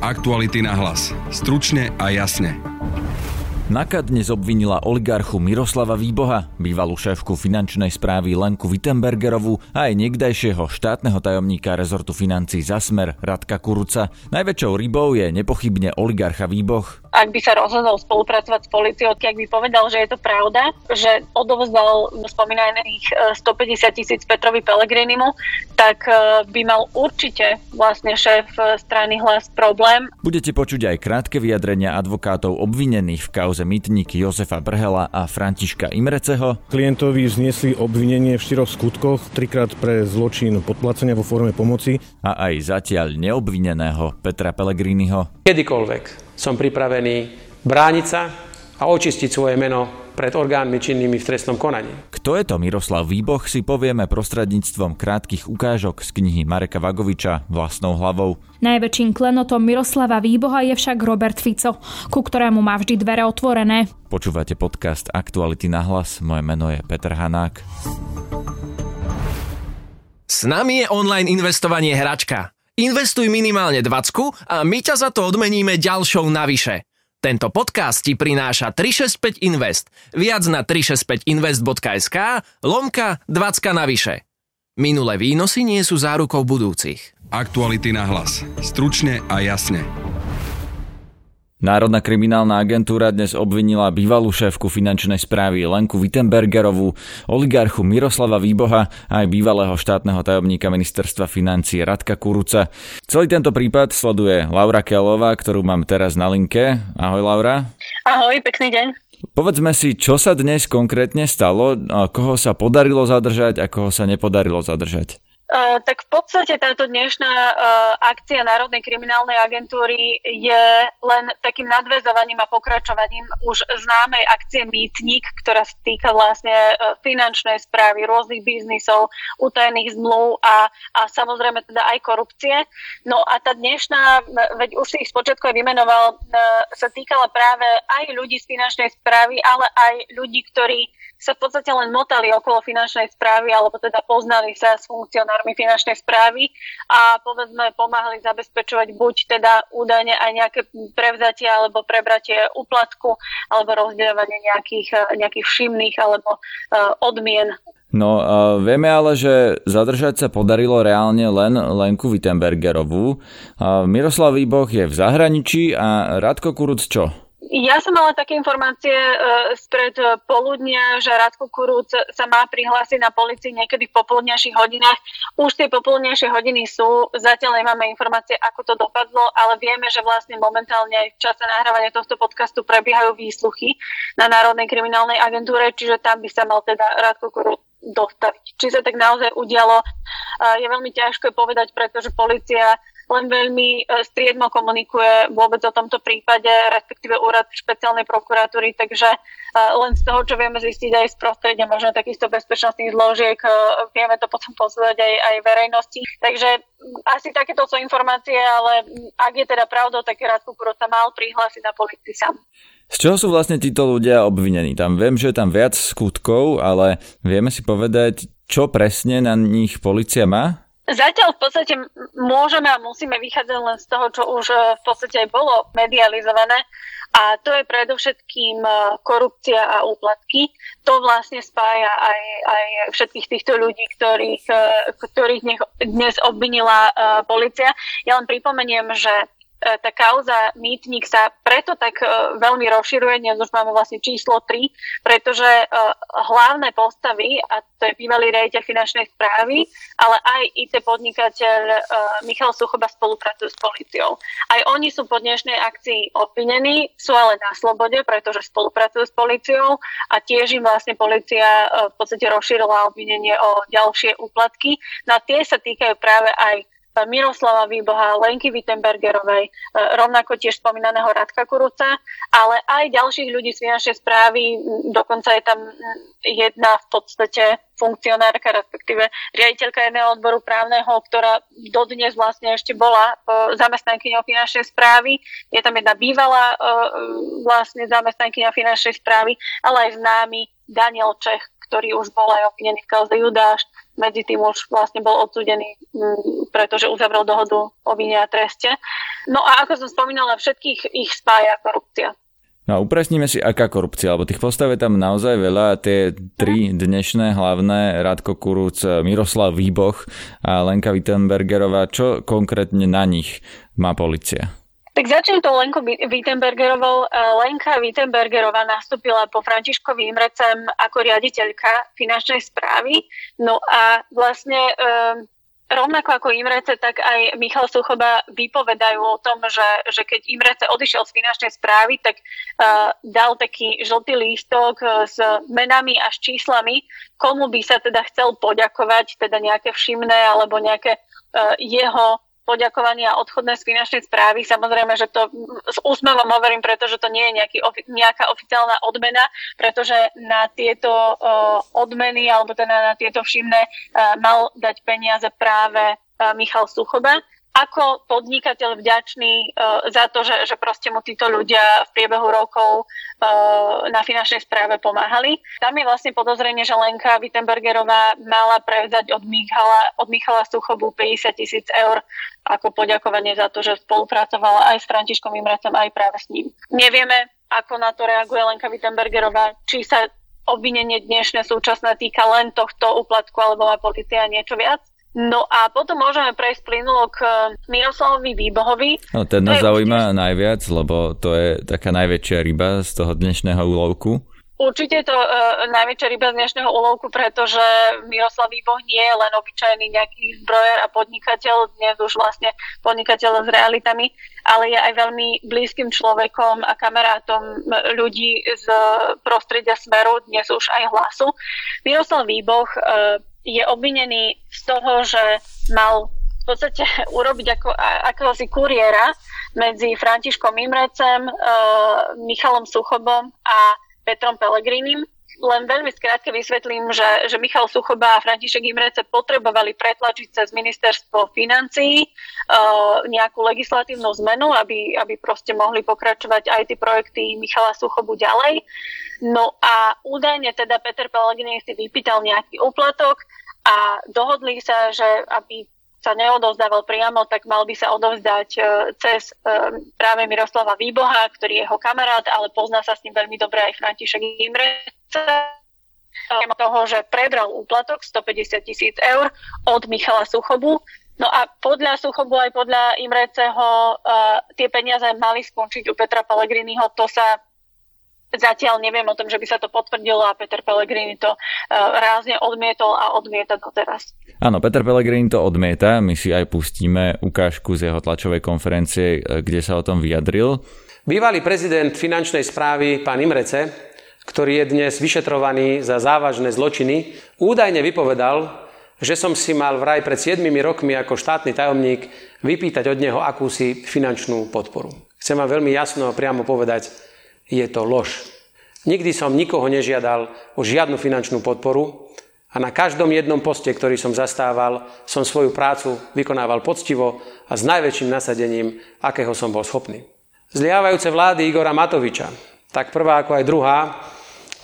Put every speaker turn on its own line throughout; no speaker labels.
Aktuality na hlas. Stručne a jasne.
NAKA dnes obvinila oligarchu Miroslava Výboha, bývalú šéfku finančnej správy Lenku Wittenbergerovú a aj niekdajšieho štátneho tajomníka rezortu financí Zasmer Radka Kuruca. Najväčšou rybou je nepochybne oligarcha Výboh.
Ak by sa rozhodol spolupracovať s policiou, ak by povedal, že je to pravda, že odovzdal spomínaných 150 e, tisíc Petrovi Pelegrinimu, tak e, by mal určite vlastne šéf e, strany hlas problém.
Budete počuť aj krátke vyjadrenia advokátov obvinených v kauze kauze mytník Jozefa Brhela a Františka Imreceho.
Klientovi vznesli obvinenie v štyroch skutkoch, trikrát pre zločin podplacenia vo forme pomoci.
A aj zatiaľ neobvineného Petra Pellegriniho.
Kedykoľvek som pripravený brániť sa a očistiť svoje meno pred orgánmi činnými v trestnom konaní.
Kto je to Miroslav Výboch si povieme prostredníctvom krátkých ukážok z knihy Mareka Vagoviča Vlastnou hlavou.
Najväčším klenotom Miroslava Výboha je však Robert Fico, ku ktorému má vždy dvere otvorené.
Počúvate podcast Aktuality na hlas, moje meno je Peter Hanák.
S nami je online investovanie hračka. Investuj minimálne 20 a my ťa za to odmeníme ďalšou navyše. Tento podcast ti prináša 365 Invest. Viac na 365invest.sk lomka 20 navyše. Minulé výnosy nie sú zárukou budúcich.
Aktuality na hlas. Stručne a jasne.
Národná kriminálna agentúra dnes obvinila bývalú šéfku finančnej správy Lenku Wittenbergerovú, oligarchu Miroslava Výboha a aj bývalého štátneho tajomníka ministerstva financí Radka Kuruca. Celý tento prípad sleduje Laura Kelová, ktorú mám teraz na linke. Ahoj Laura.
Ahoj, pekný deň.
Povedzme si, čo sa dnes konkrétne stalo, koho sa podarilo zadržať a koho sa nepodarilo zadržať.
Uh, tak v podstate táto dnešná uh, akcia Národnej kriminálnej agentúry je len takým nadväzovaním a pokračovaním už známej akcie Mýtnik, ktorá sa týka vlastne uh, finančnej správy, rôznych biznisov, utajených zmluv a, a samozrejme teda aj korupcie. No a tá dnešná, veď už si ich spočiatku aj vymenoval, sa týkala práve aj ľudí z finančnej správy, ale aj ľudí, ktorí sa v podstate len motali okolo finančnej správy, alebo teda poznali sa s funkcionármi finančnej správy a povedzme pomáhali zabezpečovať buď teda údajne aj nejaké prevzatie alebo prebratie úplatku alebo rozdeľovanie nejakých, nejakých všimných alebo uh, odmien
No, uh, vieme ale, že zadržať sa podarilo reálne len Lenku Wittenbergerovú. Uh, Miroslav Výboch je v zahraničí a Radko Kuruc čo?
Ja som mala také informácie uh, spred poludnia, že Radko Kurúc sa má prihlásiť na policii niekedy v popoludnejších hodinách. Už tie popoludnejšie hodiny sú, zatiaľ nemáme informácie, ako to dopadlo, ale vieme, že vlastne momentálne v čase nahrávania tohto podcastu prebiehajú výsluchy na Národnej kriminálnej agentúre, čiže tam by sa mal teda Radko Kurúc dostaviť. Či sa tak naozaj udialo, uh, je veľmi ťažké povedať, pretože policia len veľmi e, striedmo komunikuje vôbec o tomto prípade, respektíve úrad špeciálnej prokuratúry, takže e, len z toho, čo vieme zistiť aj z prostredia možno takýchto bezpečnostných zložiek, e, vieme to potom pozvať aj, aj verejnosti. Takže asi takéto sú informácie, ale ak je teda pravdou, tak Kukuro sa mal prihlásiť na policii sám.
Z čoho sú vlastne títo ľudia obvinení? Tam viem, že je tam viac skutkov, ale vieme si povedať, čo presne na nich policia má?
Zatiaľ v podstate môžeme a musíme vychádzať len z toho, čo už e, v podstate aj bolo medializované. A to je predovšetkým e, korupcia a úplatky. To vlastne spája aj, aj všetkých týchto ľudí, ktorých, e, ktorých dnes obvinila policia. Ja len pripomeniem, že tá kauza mýtnik sa preto tak e, veľmi rozširuje, dnes už máme vlastne číslo 3, pretože e, hlavné postavy, a to je bývalý rejiteľ finančnej správy, ale aj IT podnikateľ Michal Suchoba spolupracujú s policiou. Aj oni sú po dnešnej akcii obvinení, sú ale na slobode, pretože spolupracujú s policiou a tiež im vlastne policia v podstate rozšírila obvinenie o ďalšie úplatky. No a tie sa týkajú práve aj Miroslava Výboha, Lenky Wittenbergerovej, e, rovnako tiež spomínaného Radka Kuruca, ale aj ďalších ľudí z finančnej správy, dokonca je tam jedna v podstate funkcionárka, respektíve riaditeľka jedného odboru právneho, ktorá dodnes vlastne ešte bola e, zamestnankyňou finančnej správy. Je tam jedna bývalá e, vlastne zamestnankyňa finančnej správy, ale aj známy Daniel Čech, ktorý už bol aj obvinený v kauze Judáš, medzi tým už vlastne bol odsudený, mm, pretože uzavrel dohodu o vine a treste. No a ako som spomínala, všetkých ich spája korupcia.
No a upresníme si, aká korupcia, lebo tých postav je tam naozaj veľa. Tie tri dnešné hlavné, Radko Kurúc, Miroslav Výboch a Lenka Wittenbergerová, čo konkrétne na nich má policia?
Tak začnem to Lenko Wittenbergerovou. Lenka Wittenbergerová nastúpila po Františkovi Imrecem ako riaditeľka finančnej správy. No a vlastne rovnako ako Imrece, tak aj Michal Suchoba vypovedajú o tom, že, že keď Imrece odišiel z finančnej správy, tak uh, dal taký žltý lístok s menami a s číslami, komu by sa teda chcel poďakovať, teda nejaké všimné alebo nejaké uh, jeho poďakovania a odchodné z finančnej správy. Samozrejme, že to s úsmevom hovorím, pretože to nie je nejaký, nejaká oficiálna odmena, pretože na tieto odmeny alebo teda na tieto všimné uh, mal dať peniaze práve uh, Michal Suchoba ako podnikateľ vďačný uh, za to, že, že proste mu títo ľudia v priebehu rokov uh, na finančnej správe pomáhali. Tam je vlastne podozrenie, že Lenka Wittenbergerová mala prevzať od Michala, od Michala Suchobu 50 tisíc eur ako poďakovanie za to, že spolupracovala aj s Františkom Imrecom, aj práve s ním. Nevieme, ako na to reaguje Lenka Wittenbergerová, či sa obvinenie dnešné súčasné týka len tohto úplatku, alebo má policia niečo viac. No a potom môžeme prejsť plynulo k Miroslavovi Výbohovi.
No ten nás zaujíma určite... najviac, lebo to je taká najväčšia ryba z toho dnešného úlovku.
Určite je to uh, najväčšia ryba z dnešného úlovku, pretože Miroslav Výboh nie je len obyčajný nejaký zbrojer a podnikateľ, dnes už vlastne podnikateľ s realitami, ale je aj veľmi blízkym človekom a kamarátom ľudí z prostredia Smeru, dnes už aj hlasu. Miroslav Výboh uh, je obvinený z toho, že mal v podstate urobiť ako, akéhosi kuriéra medzi Františkom Imrecem, uh, Michalom Suchobom a Petrom Pelegrinim. Len veľmi skrátke vysvetlím, že, že Michal Suchoba a František Imrece potrebovali pretlačiť cez ministerstvo financií uh, nejakú legislatívnu zmenu, aby, aby proste mohli pokračovať aj tie projekty Michala Suchobu ďalej. No a údajne teda Peter Pellegrini si vypýtal nejaký úplatok a dohodli sa, že aby sa neodovzdával priamo, tak mal by sa odovzdať e, cez e, práve Miroslava Výboha, ktorý je jeho kamarát, ale pozná sa s ním veľmi dobre aj František Imreca toho, že prebral úplatok 150 tisíc eur od Michala Suchobu. No a podľa Suchobu aj podľa Imreceho uh, tie peniaze mali skončiť u Petra Pellegriniho. To sa Zatiaľ neviem o tom, že by sa to potvrdilo a Peter Pellegrini to uh, rázne odmietol a odmieta to teraz.
Áno, Peter Pellegrini to odmieta. My si aj pustíme ukážku z jeho tlačovej konferencie, e, kde sa o tom vyjadril.
Bývalý prezident finančnej správy, pán Imrece, ktorý je dnes vyšetrovaný za závažné zločiny, údajne vypovedal, že som si mal vraj pred 7 rokmi ako štátny tajomník vypýtať od neho akúsi finančnú podporu. Chcem vám veľmi jasno a priamo povedať, je to lož. Nikdy som nikoho nežiadal o žiadnu finančnú podporu a na každom jednom poste, ktorý som zastával, som svoju prácu vykonával poctivo a s najväčším nasadením, akého som bol schopný. Zliávajúce vlády Igora Matoviča, tak prvá ako aj druhá,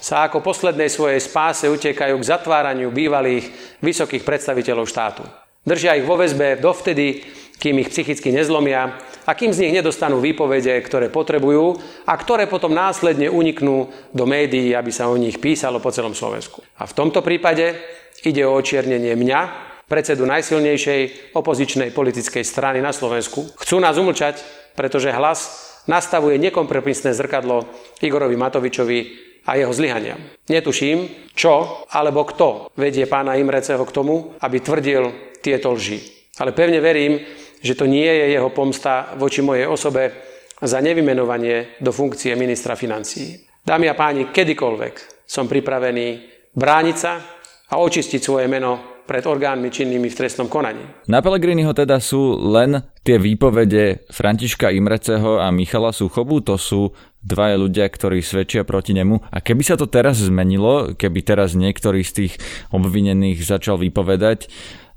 sa ako poslednej svojej spáse utekajú k zatváraniu bývalých vysokých predstaviteľov štátu. Držia ich vo väzbe dovtedy, kým ich psychicky nezlomia a kým z nich nedostanú výpovede, ktoré potrebujú a ktoré potom následne uniknú do médií, aby sa o nich písalo po celom Slovensku. A v tomto prípade ide o očiernenie mňa, predsedu najsilnejšej opozičnej politickej strany na Slovensku. Chcú nás umlčať, pretože hlas nastavuje nekompromisné zrkadlo Igorovi Matovičovi a jeho zlyhaniam. Netuším, čo alebo kto vedie pána Imreceho k tomu, aby tvrdil tieto lži. Ale pevne verím, že to nie je jeho pomsta voči mojej osobe za nevymenovanie do funkcie ministra financií. Dámy a páni, kedykoľvek som pripravený brániť sa a očistiť svoje meno pred orgánmi činnými v trestnom konaní.
Na Pelegriniho teda sú len tie výpovede Františka Imreceho a Michala Suchobu, to sú dvaja ľudia, ktorí svedčia proti nemu. A keby sa to teraz zmenilo, keby teraz niektorý z tých obvinených začal vypovedať,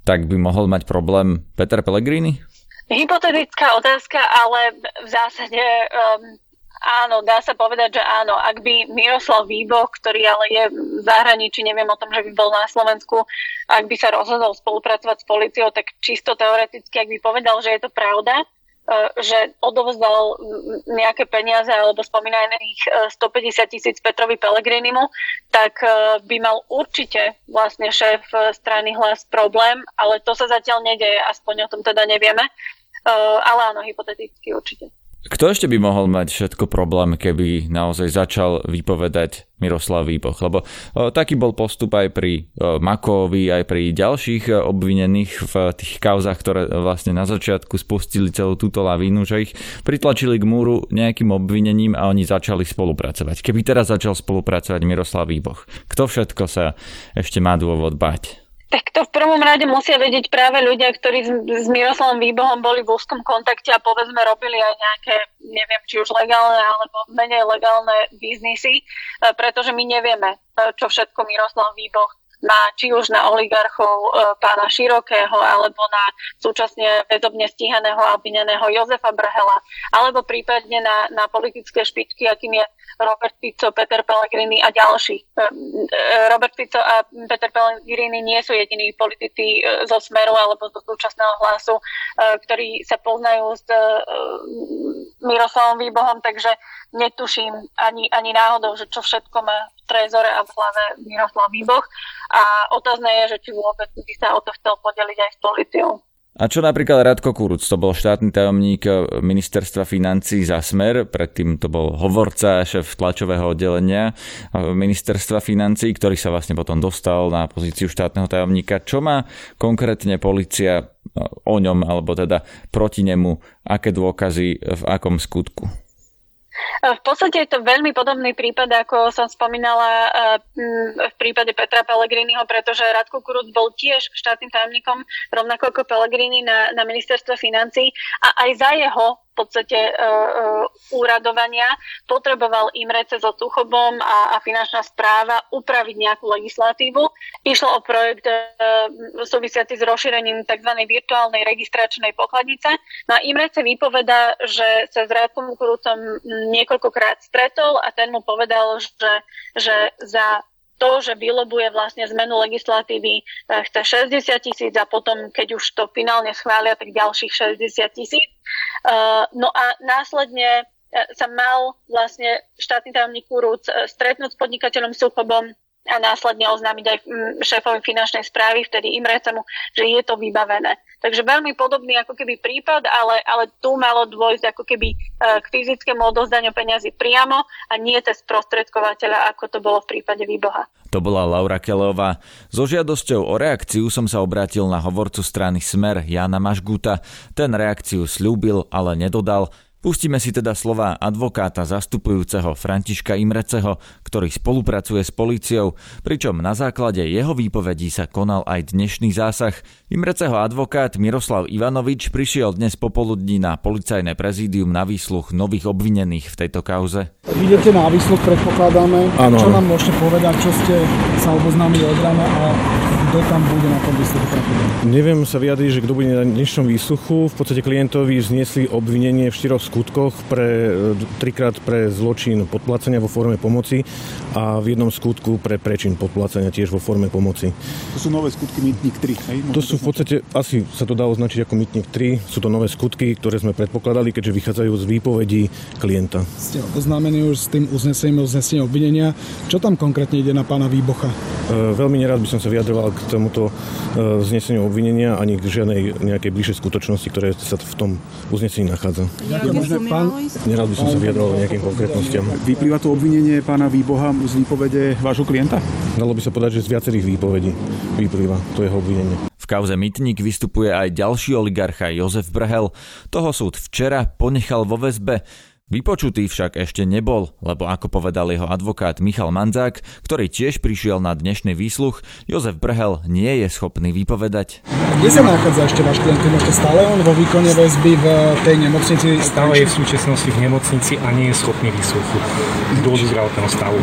tak by mohol mať problém Peter Pellegrini?
Hypotetická otázka, ale v zásade um, Áno, dá sa povedať, že áno. Ak by Miroslav Výboch, ktorý ale je v zahraničí, neviem o tom, že by bol na Slovensku, ak by sa rozhodol spolupracovať s policiou, tak čisto teoreticky, ak by povedal, že je to pravda, že odovzdal nejaké peniaze alebo spomínaných 150 e, tisíc Petrovi Pelegrinimu, tak e, by mal určite vlastne šéf strany hlas problém, ale to sa zatiaľ nedeje, aspoň o tom teda nevieme. Ale áno, hypoteticky určite.
Kto ešte by mohol mať všetko problém, keby naozaj začal vypovedať Miroslav Výpoch? Lebo o, taký bol postup aj pri o, Makovi, aj pri ďalších o, obvinených v tých kauzach, ktoré vlastne na začiatku spustili celú túto lavínu, že ich pritlačili k múru nejakým obvinením a oni začali spolupracovať. Keby teraz začal spolupracovať Miroslav Výboch, kto všetko sa ešte má dôvod bať?
Tak to v prvom rade musia vedieť práve ľudia, ktorí s, s Miroslavom Výbohom boli v úzkom kontakte a povedzme robili aj nejaké, neviem, či už legálne alebo menej legálne biznisy, e, pretože my nevieme, e, čo všetko Miroslav Výboh má či už na oligarchov e, pána Širokého, alebo na súčasne väzobne stíhaného a obvineného Jozefa Brhela, alebo prípadne na, na politické špičky, akým je Robert Fico, Peter Pellegrini a ďalší. E, e, Robert Fico a Peter Pellegrini nie sú jediní politici e, zo Smeru alebo zo súčasného hlasu, ktorí sa poznajú s Miroslavom Výbohom, takže netuším ani, ani náhodou, že čo všetko má trezore a v hlave Miroslav Výboh. A otázne je, že či vôbec by sa o to chcel podeliť aj s policiou.
A čo napríklad Radko Kuruc, to bol štátny tajomník ministerstva financí za Smer, predtým to bol hovorca, šéf tlačového oddelenia ministerstva financí, ktorý sa vlastne potom dostal na pozíciu štátneho tajomníka. Čo má konkrétne policia o ňom, alebo teda proti nemu, aké dôkazy v akom skutku?
V podstate je to veľmi podobný prípad, ako som spomínala v prípade Petra Pellegriniho, pretože Radko Kuruc bol tiež štátnym tajomníkom, rovnako ako Pellegrini na, na ministerstve financí. A aj za jeho podstate uh, uh, úradovania potreboval Imrece so Tuchobom a, a finančná správa upraviť nejakú legislatívu. Išlo o projekt uh, súvisiaci s rozšírením tzv. virtuálnej registračnej pokladnice. No a Imrece vypoveda, že sa s Rádkom Kurucom niekoľkokrát stretol a ten mu povedal, že, že za to, že vylobuje vlastne zmenu legislatívy, chce 60 tisíc a potom, keď už to finálne schvália, tak ďalších 60 tisíc. Uh, no a následne uh, sa mal vlastne štátny tajomník Kurúc uh, stretnúť s podnikateľom Suchobom a následne oznámiť aj mm, šéfovi finančnej správy, vtedy Imrecemu, že je to vybavené. Takže veľmi podobný ako keby prípad, ale, ale tu malo dôjsť ako keby k fyzickému odozdaniu peniazy priamo a nie cez sprostredkovateľa, ako to bolo v prípade Výboha.
To bola Laura Kelová. So žiadosťou o reakciu som sa obrátil na hovorcu strany Smer Jana Mašguta. Ten reakciu slúbil, ale nedodal. Pustíme si teda slova advokáta zastupujúceho Františka Imreceho, ktorý spolupracuje s políciou, pričom na základe jeho výpovedí sa konal aj dnešný zásah. Imreceho advokát Miroslav Ivanovič prišiel dnes popoludní na policajné prezídium na výsluch nových obvinených v tejto kauze.
Idete na výsluch, predpokladáme. Ano. Čo nám môžete povedať, čo ste sa oboznámili od rána a kto tam bude na tom výsluchu
Neviem sa vyjadriť, že kto bude na dnešnom výsluchu. V podstate klientovi vzniesli obvinenie v štyroch skutkoch, pre, e, trikrát pre zločin podplácania vo forme pomoci a v jednom skutku pre prečin podplácania tiež vo forme pomoci.
To sú nové skutky Mytník 3, hej?
To sú v podstate, asi sa to dá označiť ako Mytník 3. Sú to nové skutky, ktoré sme predpokladali, keďže vychádzajú z výpovedí klienta.
Ste oznámení už s tým uznesením uznesením obvinenia. Čo tam konkrétne ide na pána Výbocha?
E, veľmi nerád by som sa vyjadroval k tomuto e, zneseniu obvinenia ani k žiadnej nejakej bližšej skutočnosti, ktoré sa v tom uznesení nachádza. Pán... Nerád by som sa vyjadroval nejakým konkrétnostiam.
Vyplýva to obvinenie pána Výboha z výpovede vášho klienta?
Dalo by sa povedať, že z viacerých výpovedí vyplýva to jeho obvinenie.
V kauze Mytník vystupuje aj ďalší oligarcha Jozef Brhel. Toho súd včera ponechal vo väzbe. Vypočutý však ešte nebol, lebo ako povedal jeho advokát Michal Manzák, ktorý tiež prišiel na dnešný výsluch, Jozef Brhel nie je schopný vypovedať.
Kde sa nachádza ešte váš klient? Ešte stále on vo výkone väzby v tej nemocnici?
Stále je v súčasnosti v nemocnici a nie je schopný výsluchu z dôvodu zdravotného stavu.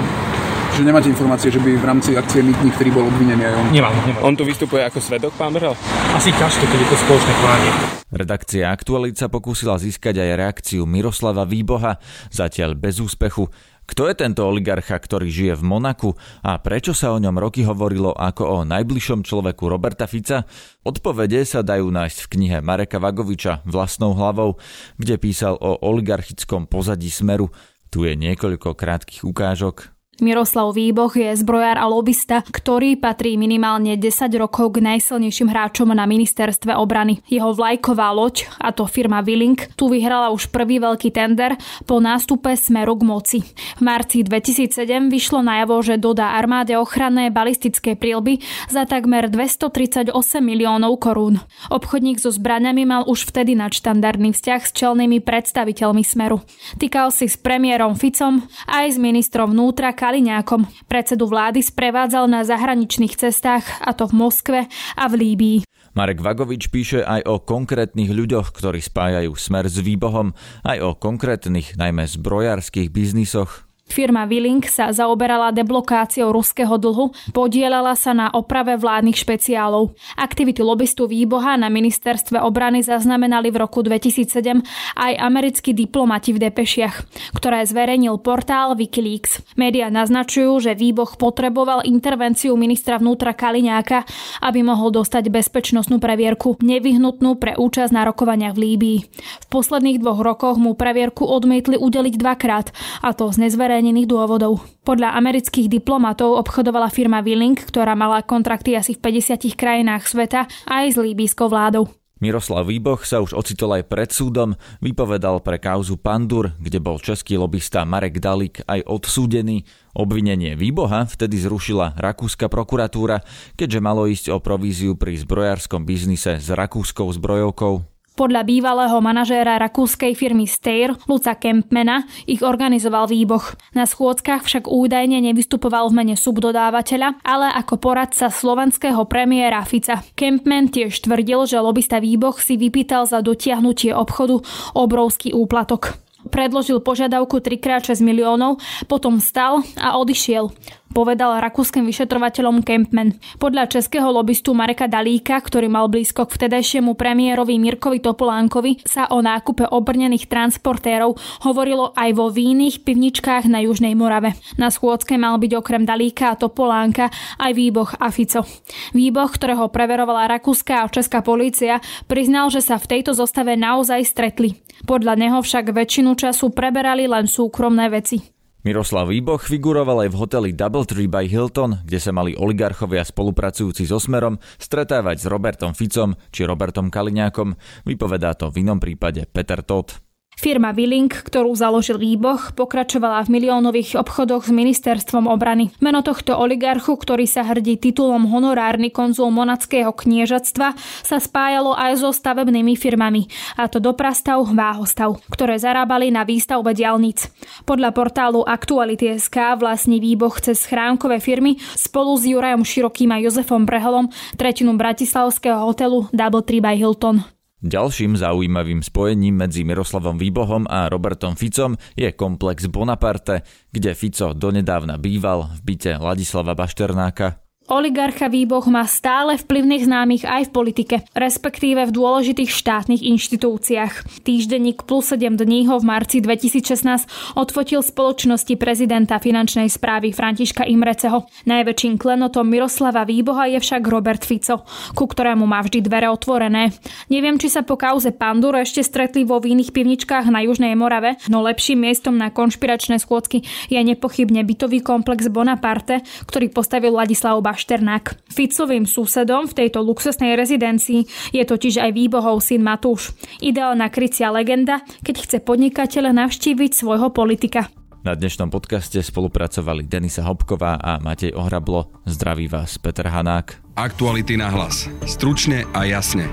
Že nemáte informácie, že by v rámci akcie Mýtnik, ktorý bol obvinený aj on?
Nemám, nemám.
On tu vystupuje ako svedok, pán Brhel?
Asi ťažko, keď je to spoločné konanie.
Redakcia Aktualit sa pokúsila získať aj reakciu Miroslava Výboha, zatiaľ bez úspechu. Kto je tento oligarcha, ktorý žije v Monaku a prečo sa o ňom roky hovorilo ako o najbližšom človeku Roberta Fica? Odpovede sa dajú nájsť v knihe Mareka Vagoviča Vlastnou hlavou, kde písal o oligarchickom pozadí Smeru. Tu je niekoľko krátkých ukážok.
Miroslav Výboch je zbrojár a lobista, ktorý patrí minimálne 10 rokov k najsilnejším hráčom na ministerstve obrany. Jeho vlajková loď, a to firma Willink, tu vyhrala už prvý veľký tender po nástupe smeru k moci. V marci 2007 vyšlo najavo, že dodá armáde ochranné balistické prílby za takmer 238 miliónov korún. Obchodník so zbraniami mal už vtedy nadštandardný vzťah s čelnými predstaviteľmi smeru. Týkal si s premiérom Ficom aj s ministrom vnútra Kaliňákom. Predsedu vlády sprevádzal na zahraničných cestách, a to v Moskve a v Líbii.
Marek Vagovič píše aj o konkrétnych ľuďoch, ktorí spájajú smer s výbohom, aj o konkrétnych, najmä zbrojárskych biznisoch,
Firma Willink sa zaoberala deblokáciou ruského dlhu, podielala sa na oprave vládnych špeciálov. Aktivity lobbystu Výboha na ministerstve obrany zaznamenali v roku 2007 aj americkí diplomati v depešiach, ktoré zverejnil portál Wikileaks. Média naznačujú, že Výboh potreboval intervenciu ministra vnútra Kaliňáka, aby mohol dostať bezpečnostnú previerku, nevyhnutnú pre účasť na rokovaniach v Líbii. V posledných dvoch rokoch mu previerku odmietli udeliť dvakrát, a to z nezverejnených nezverejnených dôvodov. Podľa amerických diplomatov obchodovala firma Willink, ktorá mala kontrakty asi v 50 krajinách sveta aj s líbískou vládou.
Miroslav Výboch sa už ocitol aj pred súdom, vypovedal pre kauzu Pandur, kde bol český lobista Marek Dalík aj odsúdený. Obvinenie Výboha vtedy zrušila rakúska prokuratúra, keďže malo ísť o províziu pri zbrojárskom biznise s rakúskou zbrojovkou.
Podľa bývalého manažéra rakúskej firmy Steyr, Luca Kempmana, ich organizoval výboh. Na schôdzkach však údajne nevystupoval v mene subdodávateľa, ale ako poradca slovenského premiéra Fica. Kempman tiež tvrdil, že lobista výboh si vypýtal za dotiahnutie obchodu obrovský úplatok predložil požiadavku 3x6 miliónov, potom stal a odišiel povedal rakúskym vyšetrovateľom Kempman. Podľa českého lobbystu Mareka Dalíka, ktorý mal blízko k vtedajšiemu premiérovi Mirkovi Topolánkovi, sa o nákupe obrnených transportérov hovorilo aj vo vínych pivničkách na Južnej Morave. Na schôdzke mal byť okrem Dalíka a Topolánka aj Výboch a Fico. Výboch, ktorého preverovala rakúska a česká polícia, priznal, že sa v tejto zostave naozaj stretli. Podľa neho však väčšinu času preberali len súkromné veci.
Miroslav Výboch figuroval aj v hoteli Doubletree by Hilton, kde sa mali oligarchovia spolupracujúci so Smerom stretávať s Robertom Ficom či Robertom Kaliňákom, vypovedá to v inom prípade Peter Todt.
Firma Willink, ktorú založil Výboch, pokračovala v miliónových obchodoch s ministerstvom obrany. Meno tohto oligarchu, ktorý sa hrdí titulom honorárny konzul monackého kniežatstva, sa spájalo aj so stavebnými firmami, a to Doprastav, Váhostav, ktoré zarábali na výstavbe diálnic. Podľa portálu Aktuality.sk vlastní Výboch cez chránkové firmy spolu s Jurajom Širokým a Jozefom Brehelom tretinu bratislavského hotelu Double Tree by Hilton.
Ďalším zaujímavým spojením medzi Miroslavom Výbohom a Robertom Ficom je komplex Bonaparte, kde Fico donedávna býval v byte Ladislava Bašternáka.
Oligarcha Výboh má stále vplyvných známych aj v politike, respektíve v dôležitých štátnych inštitúciách. Týždenník plus 7 dní ho v marci 2016 odfotil spoločnosti prezidenta finančnej správy Františka Imreceho. Najväčším klenotom Miroslava Výboha je však Robert Fico, ku ktorému má vždy dvere otvorené. Neviem, či sa po kauze Panduro ešte stretli vo vinných pivničkách na Južnej Morave, no lepším miestom na konšpiračné schôdzky je nepochybne bytový komplex Bonaparte, ktorý postavil Ladislav Baš Pašternák. Ficovým susedom v tejto luxusnej rezidencii je totiž aj výbohov syn Matúš. Ideálna krycia legenda, keď chce podnikateľ navštíviť svojho politika.
Na dnešnom podcaste spolupracovali Denisa Hopková a Matej Ohrablo. Zdraví vás Peter Hanák.
Aktuality na hlas. Stručne a jasne.